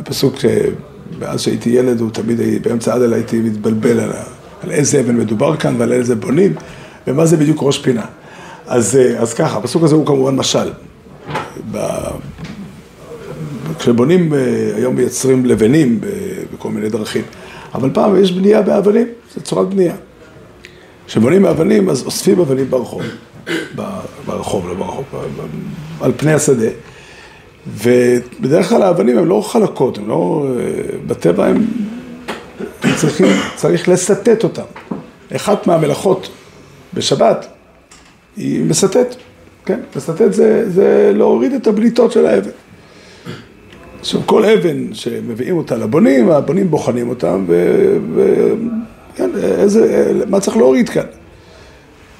זה פסוק שמאז שהייתי ילד, הוא תמיד, באמצע עדל הייתי מתבלבל על, על איזה אבן מדובר כאן ועל איזה בונים, ומה זה בדיוק ראש פינה. אז, אז ככה, הפסוק הזה הוא כמובן משל. ב... כשבונים, היום מייצרים לבנים בכל מיני דרכים, אבל פעם יש בנייה באבנים, זו צורת בנייה. כשבונים מאבנים, אז אוספים אבנים ברחוב, ברחוב, לא ברחוב, על פני השדה. ובדרך כלל האבנים הן לא חלקות, הן לא... בטבע הן... צריכים, צריך לסטט אותן. אחת מהמלאכות בשבת היא מסטט, כן? מסטט זה, זה להוריד את הבליטות של האבן. עכשיו, כל אבן שמביאים אותה לבונים, הבונים בוחנים אותם, וכן, איזה, מה צריך להוריד כאן?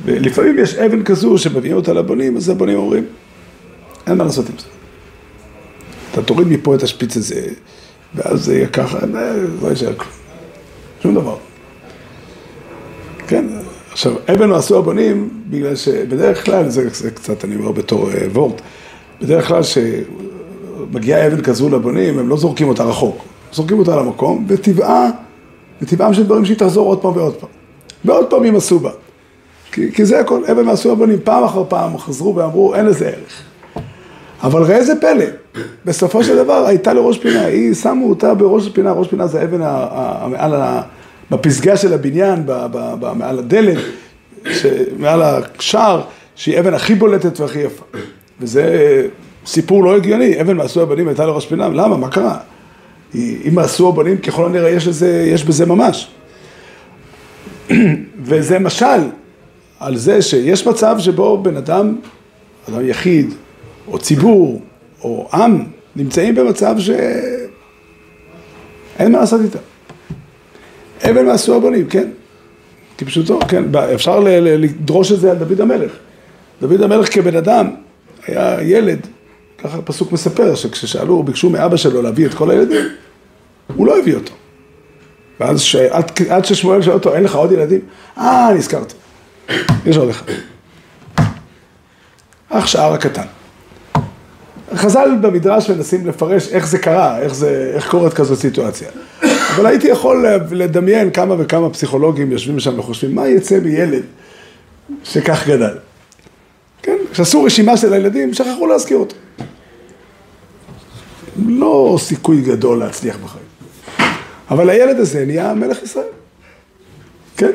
ולפעמים יש אבן כזו שמביאים אותה לבונים, אז הבונים אומרים, אין מה לעשות עם זה. אתה תוריד מפה את השפיץ הזה, ואז זה יהיה ככה, לא יישאר כלום. שום דבר. כן, עכשיו, אבן עשו הבונים, בגלל שבדרך כלל, זה, זה קצת, אני אומר בתור uh, וורט, בדרך כלל שמגיעה אבן כזו לבונים, הם לא זורקים אותה רחוק, זורקים אותה למקום, וטבעה, וטבעם של דברים שהיא תחזור עוד פעם ועוד פעם. ועוד פעם הם עשו בה. כי, כי זה הכל, אבן עשו הבונים, פעם אחר פעם חזרו ואמרו, אין לזה ערך. אבל ראה איזה פלא, בסופו של דבר הייתה לו ראש פינה, היא שמו אותה בראש פינה, ראש פינה זה האבן מעל, בפסגה של הבניין, מעל הדלת, מעל השער, שהיא אבן הכי בולטת והכי יפה. וזה סיפור לא הגיוני, אבן מעשו הבנים הייתה לו ראש פינה, למה? מה קרה? אם מעשו הבנים, ככל הנראה יש, לזה, יש בזה ממש. וזה משל על זה שיש מצב שבו בן אדם, אדם יחיד, או ציבור, או עם, נמצאים במצב שאין מה לעשות איתם. אבן מעשו הבונים, כן, כפשוטו, כן, אפשר לדרוש את זה על דוד המלך. דוד המלך כבן אדם היה ילד, ככה הפסוק מספר, שכששאלו, ביקשו מאבא שלו להביא את כל הילדים, הוא לא הביא אותו. ואז ש... עד, עד ששמואל שואל אותו, אין לך עוד ילדים? אה, נזכרתי. יש עוד אחד. אח שער הקטן. חז"ל במדרש מנסים לפרש איך זה קרה, איך, זה, איך קורית כזאת סיטואציה. אבל הייתי יכול לדמיין כמה וכמה פסיכולוגים יושבים שם וחושבים, מה יצא מילד שכך גדל? כן, כשעשו רשימה של הילדים, שכחו להזכיר אותו. לא סיכוי גדול להצליח בחיים. אבל הילד הזה נהיה מלך ישראל. כן?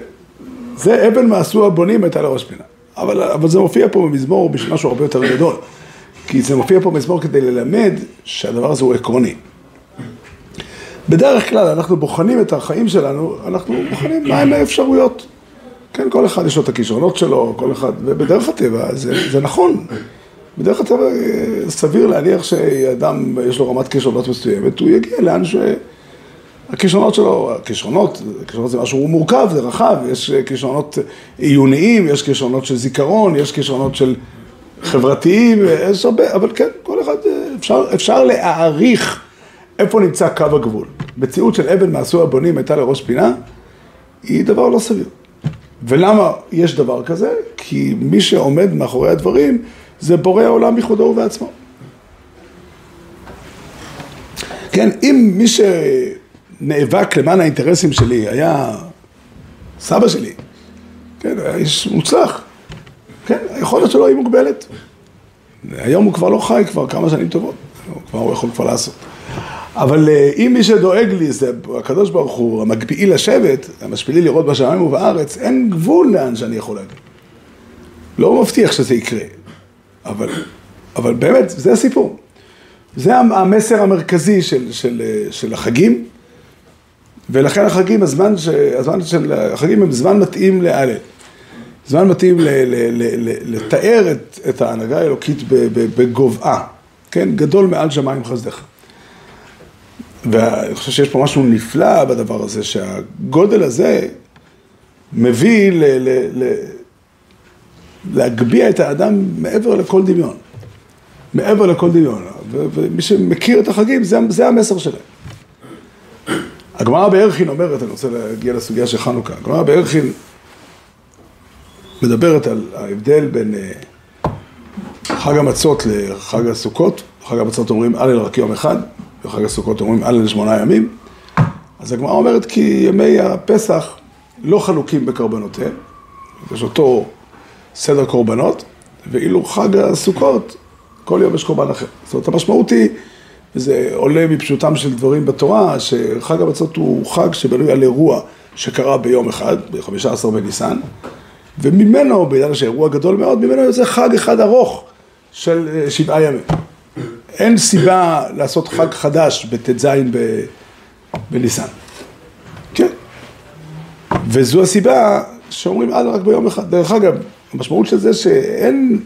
זה אבן מעשו הבונים הייתה לראש פינה. אבל, אבל זה מופיע פה במזמור בשביל משהו הרבה יותר גדול. כי זה מופיע פה במזמור כדי ללמד שהדבר הזה הוא עקרוני. בדרך כלל אנחנו בוחנים את החיים שלנו, אנחנו בוחנים מהם האפשרויות. כן, כל אחד יש לו את הכישרונות שלו, כל אחד, ובדרך הטבע זה, זה נכון. בדרך הטבע אה, סביר להניח שאדם יש לו רמת כישרונות מסוימת, הוא יגיע לאן שהכישרונות שלו, הכישרונות, הכישרונות זה משהו מורכב, זה רחב, יש כישרונות עיוניים, יש כישרונות של זיכרון, יש כישרונות של חברתיים, יש הרבה, אבל כן, כל אחד, אה, אפשר, אפשר להעריך איפה נמצא קו הגבול. מציאות של אבן מעשו הבונים הייתה לראש פינה, היא דבר לא סביר. ולמה יש דבר כזה? כי מי שעומד מאחורי הדברים זה בורא העולם ייחודו ובעצמו. כן, אם מי שנאבק למען האינטרסים שלי היה סבא שלי, כן, היה איש מוצלח, כן, היכולת שלו היא מוגבלת. היום הוא כבר לא חי כבר כמה שנים טובות, הוא כבר הוא יכול כבר לעשות. אבל אה, אם מי שדואג לי זה הקדוש ברוך הוא, המקפיאי לשבת, המשפילי לראות בשמיים ובארץ, אין גבול לאן שאני יכול להגיד. לא מבטיח שזה יקרה, אבל, אבל באמת, זה הסיפור. זה המסר המרכזי של, של, של החגים, ולכן החגים, הזמן, ש, הזמן של החגים הם זמן מתאים להלל. זמן מתאים לתאר את, את ההנהגה האלוקית בגובעה, כן? גדול מעל שמיים חסדך. ואני חושב שיש פה משהו נפלא בדבר הזה, שהגודל הזה מביא ל... ל, ל להגביה את האדם מעבר לכל דמיון. מעבר לכל דמיון. ומי שמכיר את החגים, זה, זה המסר שלהם. הגמרא בערכין אומרת, אני רוצה להגיע לסוגיה של חנוכה, הגמרא בערכין מדברת על ההבדל בין אה, חג המצות לחג הסוכות. חג המצות אומרים הלל רק יום אחד, וחג הסוכות אומרים הלל שמונה ימים. אז הגמרא אומרת כי ימי הפסח לא חלוקים בקרבנותיהם. יש אותו סדר קורבנות, ואילו חג הסוכות, כל יום יש קורבן אחר. זאת אומרת, המשמעות היא, וזה עולה מפשוטם של דברים בתורה, שחג המצות הוא חג שבנוי על אירוע שקרה ביום אחד, ב-15 בניסן, וממנו, בגלל שאירוע גדול מאוד, ממנו יוצא חג אחד ארוך של אה, שבעה ימים. אין סיבה לעשות חג חדש בט"ז בניסן. כן. וזו הסיבה שאומרים עד רק ביום אחד. דרך אגב, המשמעות של זה שאין,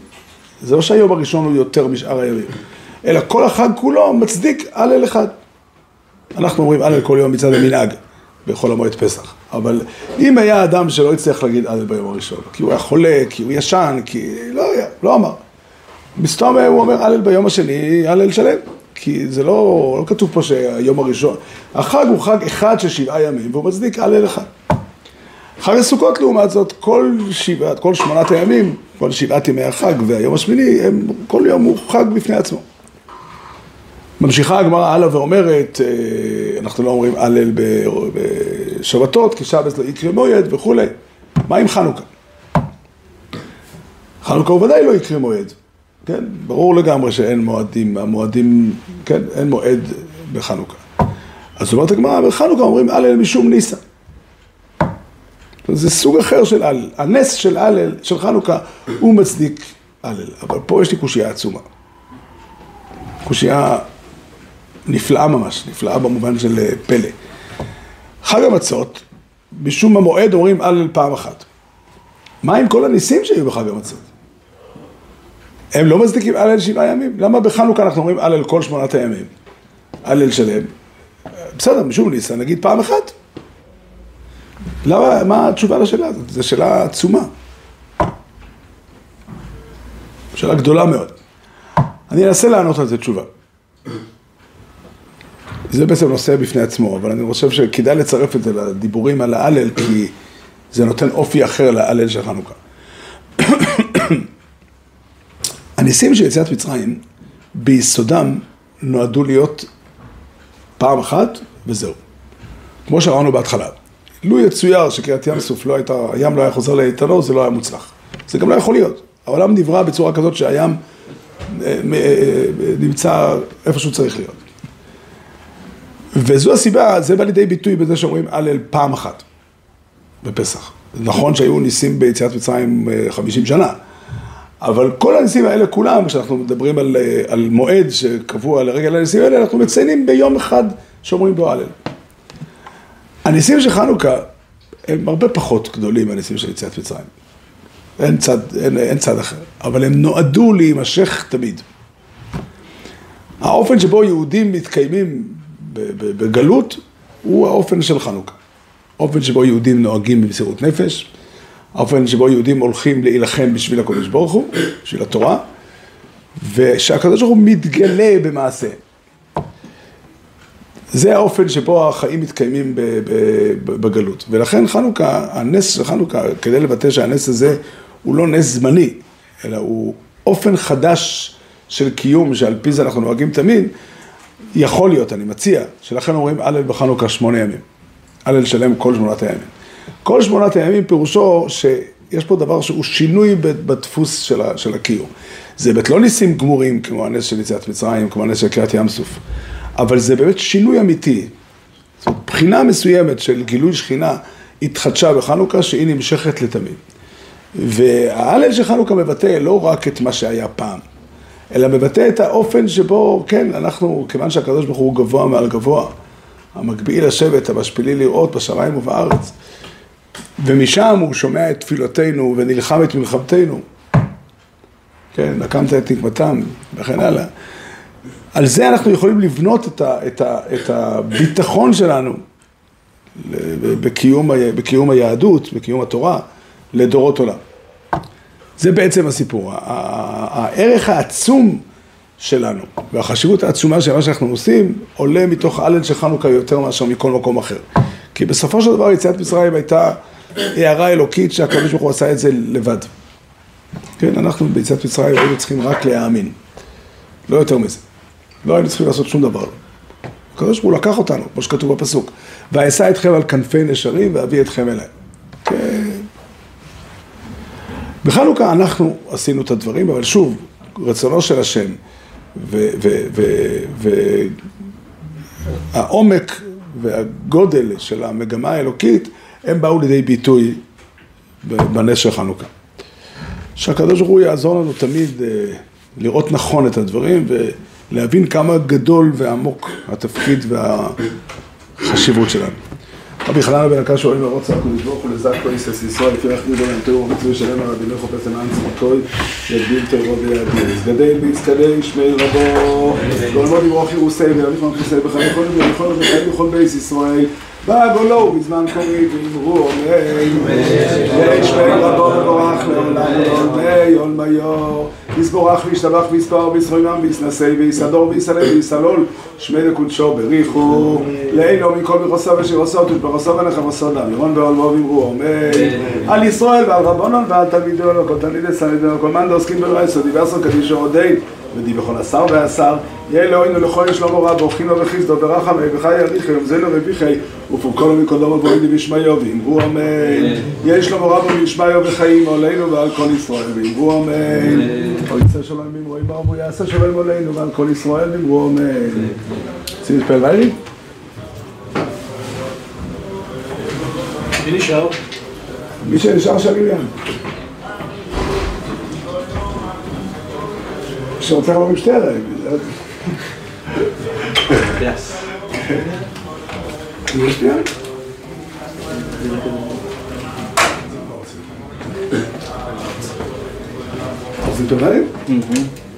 זה לא שהיום הראשון הוא יותר משאר הימים, אלא כל החג כולו מצדיק הלל אחד. אנחנו אומרים הלל כל יום מצד המנהג, בחול המועד פסח. אבל אם היה אדם שלא הצליח להגיד הלל ביום הראשון, כי הוא היה חולה, כי הוא ישן, כי לא היה, לא אמר. מסתום הוא אומר הלל ביום השני, הלל שלם. כי זה לא, לא כתוב פה שהיום הראשון. החג הוא חג אחד של שבעה ימים, והוא מצדיק הלל אחד. חג הסוכות לעומת זאת, כל שבעת, כל שמונת הימים, כל שבעת ימי החג והיום השמיני, הם, כל יום הוא חג בפני עצמו. ממשיכה הגמרא הלאה ואומרת, אה, אנחנו לא אומרים הלל בשבתות, כי שבס לא יקרה מועד וכולי. מה עם חנוכה? חנוכה הוא ודאי לא יקרה מועד, כן? ברור לגמרי שאין מועדים, המועדים, כן? אין מועד בחנוכה. אז אומרת הגמרא, בחנוכה אומרים הלל משום ניסה. זה סוג אחר של הלל. הנס של הלל, של חנוכה, הוא מצדיק הלל. אבל פה יש לי קושייה עצומה. קושייה נפלאה ממש, נפלאה במובן של אה, פלא. חג המצות, משום המועד אומרים הלל פעם אחת. מה עם כל הניסים שהיו בחג המצות? הם לא מצדיקים הלל שבעה ימים? למה בחנוכה אנחנו אומרים הלל כל שמונת הימים? הלל שלם. בסדר, משום ניסה, נגיד פעם אחת. למה, מה התשובה לשאלה הזאת? זו שאלה עצומה. שאלה גדולה מאוד. אני אנסה לענות על זה תשובה. זה בעצם נושא בפני עצמו, אבל אני חושב שכדאי לצרף את זה לדיבורים על ההלל, כי זה נותן אופי אחר להלל של חנוכה. הניסים של יציאת מצרים, ביסודם נועדו להיות פעם אחת וזהו. כמו שאמרנו בהתחלה, לו יצויר שקריאת ים סוף לא הייתה, הים לא היה חוזר לאיתנו, זה לא היה מוצלח. זה גם לא יכול להיות. העולם נברא בצורה כזאת שהים אה, אה, נמצא איפה שהוא צריך להיות. וזו הסיבה, זה בא לידי ביטוי בזה שאומרים הלל פעם אחת בפסח. נכון שהיו ניסים ביציאת מצרים 50 אה, שנה, אבל כל הניסים האלה כולם, כשאנחנו מדברים על, על מועד שקבוע לרגל הניסים האלה, אנחנו מציינים ביום אחד שאומרים בו הלל. הניסים של חנוכה הם הרבה פחות גדולים מהניסים של יציאת מצרים. אין צד, אין, אין צד אחר, אבל הם נועדו להימשך תמיד. האופן שבו יהודים מתקיימים בגלות הוא האופן של חנוכה. האופן שבו יהודים נוהגים במסירות נפש, האופן שבו יהודים הולכים להילחם בשביל הקודש ברוך הוא, בשביל התורה, ושהקדוש ברוך הוא מתגלה במעשה. זה האופן שבו החיים מתקיימים בגלות. ולכן חנוכה, הנס של חנוכה, כדי לבטא שהנס הזה הוא לא נס זמני, אלא הוא אופן חדש של קיום, שעל פי זה אנחנו נוהגים תמיד, יכול להיות, אני מציע, שלכן אומרים הלל בחנוכה שמונה ימים. הלל שלם כל שמונת הימים. כל שמונת הימים פירושו שיש פה דבר שהוא שינוי בדפוס של, של הקיום. זה באמת לא ניסים גמורים כמו הנס של יציאת מצרים, כמו הנס של קריאת ים סוף, אבל זה באמת שינוי אמיתי. זאת בחינה מסוימת של גילוי שכינה התחדשה בחנוכה שהיא נמשכת לתמיד. וההלל של חנוכה מבטא לא רק את מה שהיה פעם, אלא מבטא את האופן שבו, כן, אנחנו, כיוון שהקדוש ברוך הוא גבוה מעל גבוה, המגביהי לשבת, המשפילי לראות בשמיים ובארץ, ומשם הוא שומע את תפילותינו ונלחם את מלחמתנו, כן, נקמת את נקמתם וכן הלאה. על זה אנחנו יכולים לבנות את, ה, את, ה, את הביטחון שלנו בקיום, בקיום היהדות, בקיום התורה. לדורות עולם. זה בעצם הסיפור. הערך העצום שלנו והחשיבות העצומה של מה שאנחנו עושים עולה מתוך הלל של חנוכה יותר מאשר מכל מקום אחר. כי בסופו של דבר יציאת מצרים הייתה הערה אלוקית שהקדוש ברוך הוא עשה את זה לבד. כן, אנחנו ביציאת מצרים היינו צריכים רק להאמין. לא יותר מזה. לא היינו צריכים לעשות שום דבר. הקדוש ברוך הוא לקח אותנו, כמו שכתוב בפסוק. ואשא אתכם על כנפי נשרים ואביא אתכם אליי. כן. בחנוכה אנחנו עשינו את הדברים, אבל שוב, רצונו של השם והעומק והגודל של המגמה האלוקית, הם באו לידי ביטוי בנס של חנוכה. שהקדוש ברוך הוא יעזור לנו תמיד אה, לראות נכון את הדברים ולהבין כמה גדול ועמוק התפקיד והחשיבות שלנו. רבי חננה בן הקש שואלים לרוץ הקדוש ברוך הוא לזק כל איסס ישראל לפי איך דיבר להם תראו ומצוי שלם על רבינו חופש למען צמתוי יגדיל תורו ויגדיל גדל ויצקדל שמי רבו. כל מוד יברוך ירוסי ויביך מנכוסי בחיי כל דבר וכל דבר וכל בייס ישראל. בגולו בזמן קורי ואמרו אמן שמי רבו מבורך לעולם עולמי עולמיו יסבורך וישתבח ויספר וישרוינם ויסנסי ויסדור ויסלל ויסלול. שמי לקודשו בריחו. לאילו מכל מרוסו ושירוסו תשברוסו ונחמוסו דם. ירון ועלמו ואמרו אמן. על ישראל ועל רבונון ועל תלמידו וכל תלמידי סנידו וכל מאן דעוסקים ברייסו דיברסו קדישו עודי ודי בכל השר והשר יהיה אלוהינו לכל שלמה רב אוכינו וחסדו ורחמי וחי יריחי ומזלו רביחי ופורקולו מקודמו ובואי בישמיו ואמרו אמן. יהיה שלמה רב ובישמיו וחיים עלינו ועל כל ישראל ואמרו אמן. או יצא שלום ואמרו אמרו יעשה שלום עלינו ועל כל ישראל ואמרו אמן. רוצים להתפלל בערב? מי נשאר? מי שנשאר centrale sterren. Yes. Doe je het Als het erbij? Mhm.